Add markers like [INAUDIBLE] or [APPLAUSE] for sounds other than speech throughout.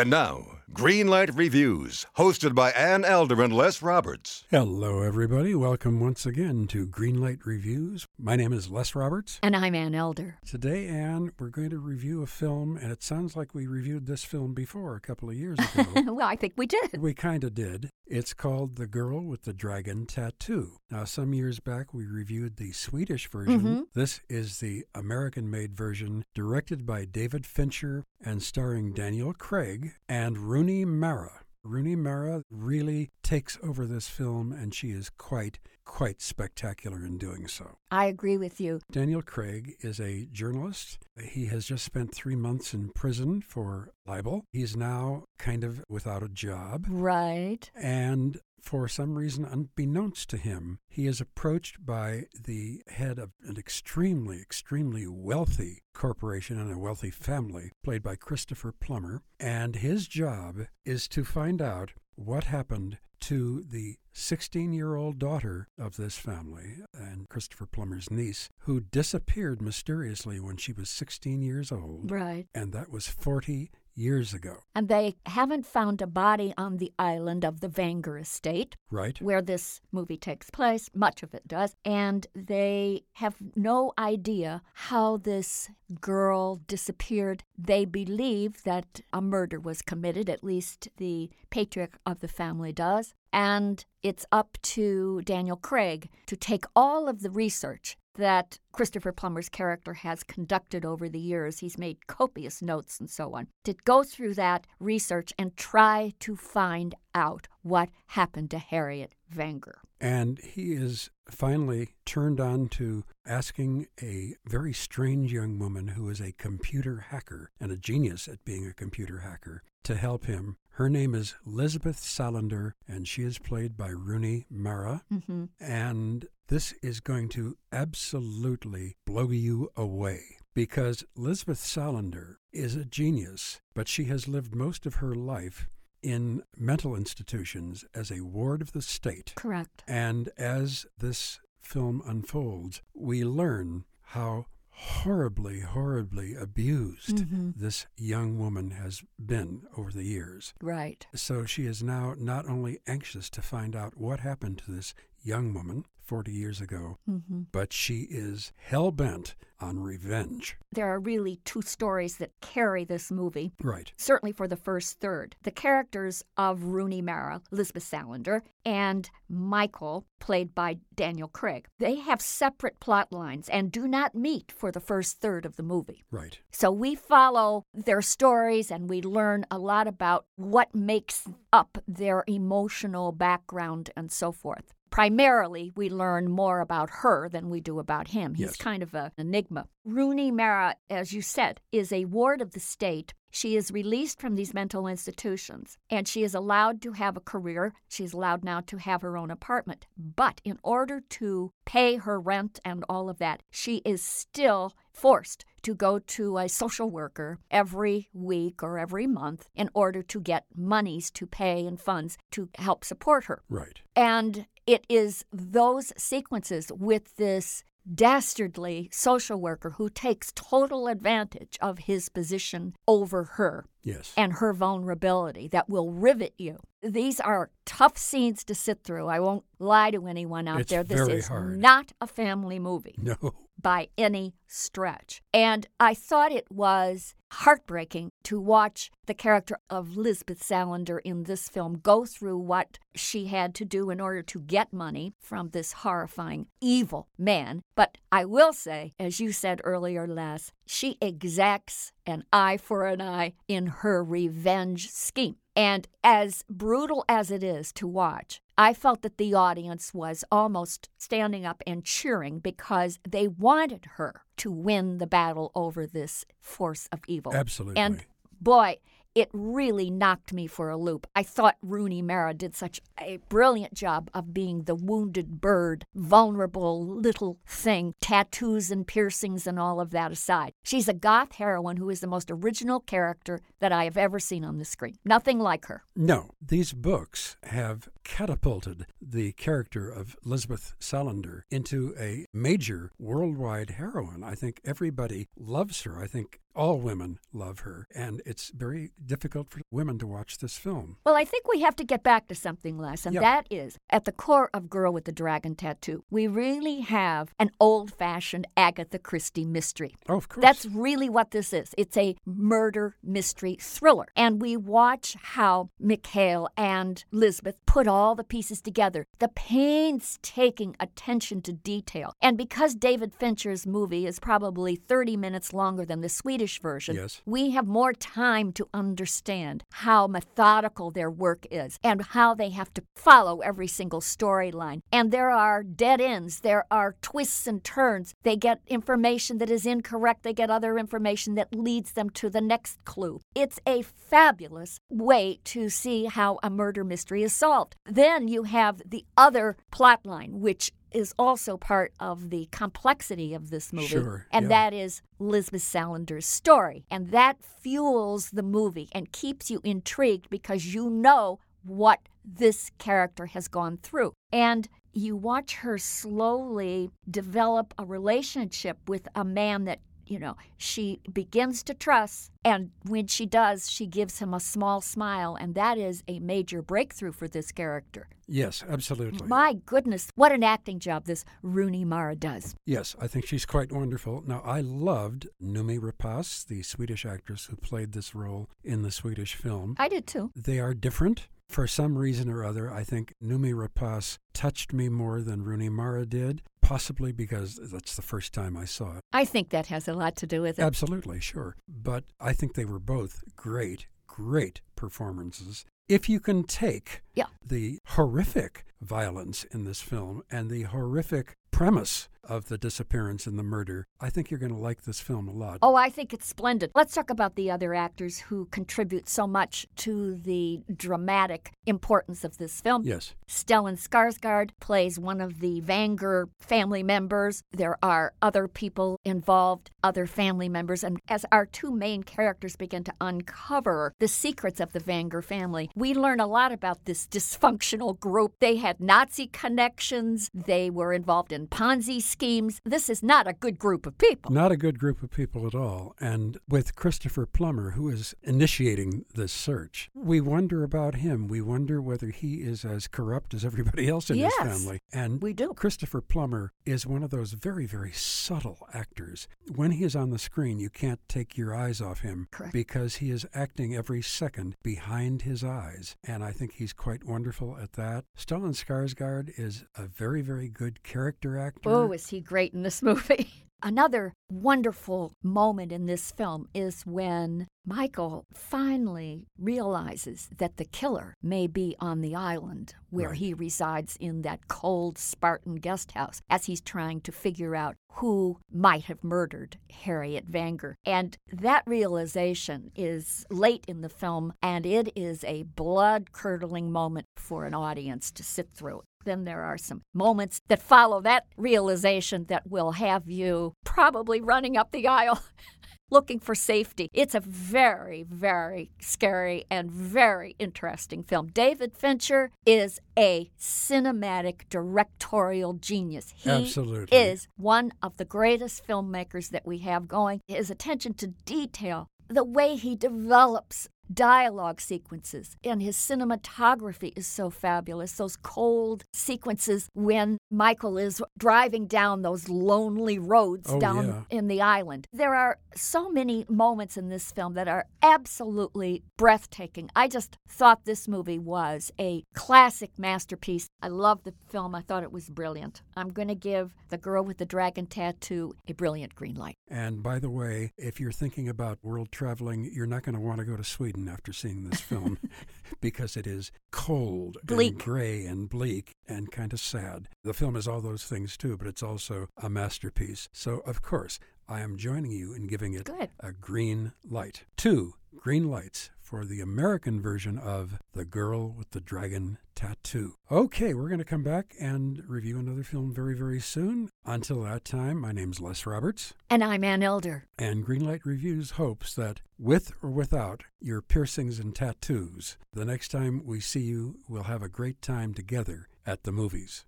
And now, Greenlight Reviews, hosted by Ann Elder and Les Roberts. Hello, everybody. Welcome once again to Greenlight Reviews. My name is Les Roberts. And I'm Ann Elder. Today, Ann, we're going to review a film, and it sounds like we reviewed this film before a couple of years [LAUGHS] ago. well, I think we did. we kind of did. It's called The Girl with the Dragon Tattoo. Now, some years back, we reviewed the Swedish version. Mhm. This is the American made version, directed by David Fincher and starring Daniel Craig and Rooney Mara. Rooney Mara really takes over this film, and she is quite, quite spectacular in doing so. I agree with you. Daniel Craig is a journalist. He has just spent three months in prison for libel. He's now kind of without a job. Right. And for some reason, unbeknownst to him, he is approached by the head of an extremely, extremely wealthy corporation and a wealthy family, played by Christopher Plummer. And his job is to find out what happened to the 16 year old daughter of this family and Christopher Plummer's niece, who disappeared mysteriously when she was 16 years old. Right. And that was 40 years ago, And they haven't found a body on the island of the Vanger estate right? where this movie takes place. Much of it does. And they have no idea how this girl disappeared. They believe that a murder was committed, at least the patriarch of the family does. And it's up to Daniel Craig to take all of the research that Christopher Plummer's character has conducted over the years. He's made copious notes and so on. To go through that research and try to find out what happened to Harriet Vanger. And he is finally turned on to asking a very strange young woman who is a computer hacker and a genius at being a computer hacker to help him. Her name is Lisbeth Salander, and she is played by Rooney Mara. hmm And this is going to absolutely blow you away because Lisbeth Salander is a genius, but she has lived most of her life in mental institutions as a ward of the state. Correct. And as this film unfolds, we learn how horribly, horribly abused Mhm. this young woman has been over the years. Right. So she is now not only anxious to find out what happened to this young woman 40 years ago, hmm but she is hell bent on revenge. There are really two stories that carry this movie. Right. certainly for the first third. The characters of Rooney Mara, Elizabeth Salander, and Michael, played by Daniel Craig, they have separate plot lines and do not meet for the first third of the movie. Right. So we follow their stories and we learn a lot about what makes up their emotional background and so forth. Primarily, we learn more about her than we do about him. He's Yes. kind of an enigma. Rooney Mara, as you said, is a ward of the state. She is released from these mental institutions and she is allowed to have a career. She's allowed now to have her own apartment. But in order to pay her rent and all of that, she is still forced to go to a social worker every week or every month in order to get monies to pay and funds to help support her. Right. And it is those sequences with this dastardly social worker who takes total advantage of his position over her Yes. and her vulnerability that will rivet you. These are tough scenes to sit through. I won't lie to anyone out It's there. This very is hard. not a family movie no. by any stretch. And I thought it was heartbreaking to watch the character of Lisbeth Salander in this film go through what she had to do in order to get money from this horrifying, evil man. But I will say, as you said earlier, Les, she exacts an eye for an eye in her revenge scheme. And as brutal as it is to watch, I felt that the audience was almost standing up and cheering because they wanted her to win the battle over this force of evil. Absolutely. And boy, it really knocked me for a loop. I thought Rooney Mara did such a brilliant job of being the wounded bird, vulnerable little thing, tattoos and piercings and all of that aside. She's a goth heroine who is the most original character that I have ever seen on the screen. Nothing like her. No, these books have catapulted the character of Lisbeth Salander into a major worldwide heroine. I think everybody loves her. I think all women love her, and it's very difficult for women to watch this film. Well, I think we have to get back to something, Les, and that is at the core of Girl with the Dragon Tattoo. We really have an old fashioned Agatha Christie mystery. Oh, of course. That's really what this is. It's a murder mystery thriller. And we watch how Mikhail and Lisbeth put all the pieces together, the painstaking attention to detail. And because David Fincher's movie is probably 30 minutes longer than the Swedish version, Yes. we have more time to understand how methodical their work is and how they have to follow every single storyline. And there are dead ends, there are twists and turns. They get information that is incorrect, they get other information that leads them to the next clue. It's a fabulous way to see how a murder mystery is solved. Then you have the other plot line, which is also part of the complexity of this movie. Sure, and yeah. that is Lisbeth Salander's story. And that fuels the movie and keeps you intrigued because you know what this character has gone through. And you watch her slowly develop a relationship with a man that, you know, she begins to trust. And when she does, she gives him a small smile. And that is a major breakthrough for this character. yes, absolutely. My goodness, what an acting job this Rooney Mara does. Yes, I think she's quite wonderful. Now, I loved Noomi Rapace, the Swedish actress who played this role in the Swedish film. I did too. They are different. For some reason or other, I think Noomi Rapace touched me more than Rooney Mara did, possibly because that's the first time I saw it. I think that has a lot to do with it. Absolutely, sure. But I think they were both great, great performances. If you can take Yeah. the horrific violence in this film and the horrific premise of the disappearance and the murder, I think you're going to like this film a lot. Oh, I think it's splendid. Let's talk about the other actors who contribute so much to the dramatic importance of this film. Yes. Stellan Skarsgård plays one of the Vanger family members. There are other people involved, other family members, and as our two main characters begin to uncover the secrets of the Vanger family, we learn a lot about this dysfunctional group. They had Nazi connections, they were involved in Ponzi schemes. This is not a good group of people. Not a good group of people at all. And with Christopher Plummer, who is initiating this search, we wonder about him. We wonder whether he is as corrupt as everybody else in Yes, his family. And we do. Christopher Plummer is one of those very, very subtle actors. When he is on the screen, you can't take your eyes off him Correct. because he is acting every second behind his eyes. And I think he's quite wonderful at that. Stellan Skarsgård is a very, very good character actor. Oh, is he great in this [LAUGHS] movie? Another wonderful moment in this film is when Michael finally realizes that the killer may be on the island where Right. he resides in that cold Spartan guest house as he's trying to figure out who might have murdered Harriet Vanger. And that realization is late in the film, and it is a blood curdling moment for an audience to sit through. Then there are some moments that follow that realization that will have you probably running up the aisle [LAUGHS] looking for safety. It's a very, very scary and very interesting film. David Fincher is a cinematic directorial genius. He Absolutely. is one of the greatest filmmakers that we have going. His attention to detail, the way he develops dialogue sequences, and his cinematography is so fabulous. Those cold sequences when Michael is driving down those lonely roads Oh, down yeah. in the island. There are so many moments in this film that are absolutely breathtaking. I just thought this movie was a classic masterpiece. I love the film. I thought it was brilliant. I'm going to give The Girl with the Dragon Tattoo a brilliant green light. And by the way, if you're thinking about world traveling, you're not going to want to go to Sweden after seeing this film [LAUGHS] because it is cold Bleak. and gray and bleak and kind of sad. The film is all those things too, but it's also a masterpiece. So, of course, I am joining you in giving it Good. a green light. Two green lights for the American version of The Girl with the Dragon Tattoo. Okay, we're going to come back and review another film very, very soon. Until that time, my name's Les Roberts. And I'm Ann Elder. And Greenlight Reviews hopes that, with or without your piercings and tattoos, the next time we see you, we'll have a great time together at the movies.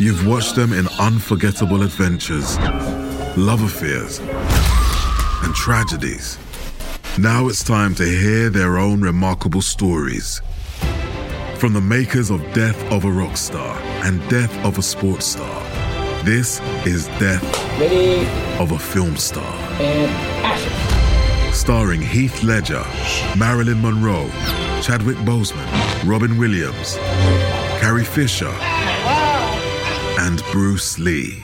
You've watched them in unforgettable adventures, love affairs, and tragedies. Now it's time to hear their own remarkable stories. From the makers of Death of a Rock Star and Death of a Sports Star, this is Death Ready of a Film Star. and action. Starring Heath Ledger, Marilyn Monroe, Chadwick Boseman, Robin Williams, Carrie Fisher, and Bruce Lee.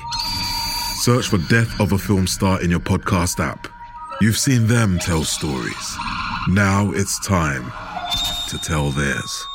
Search for Death of a Film Star in your podcast app. You've seen them tell stories. Now it's time to tell theirs.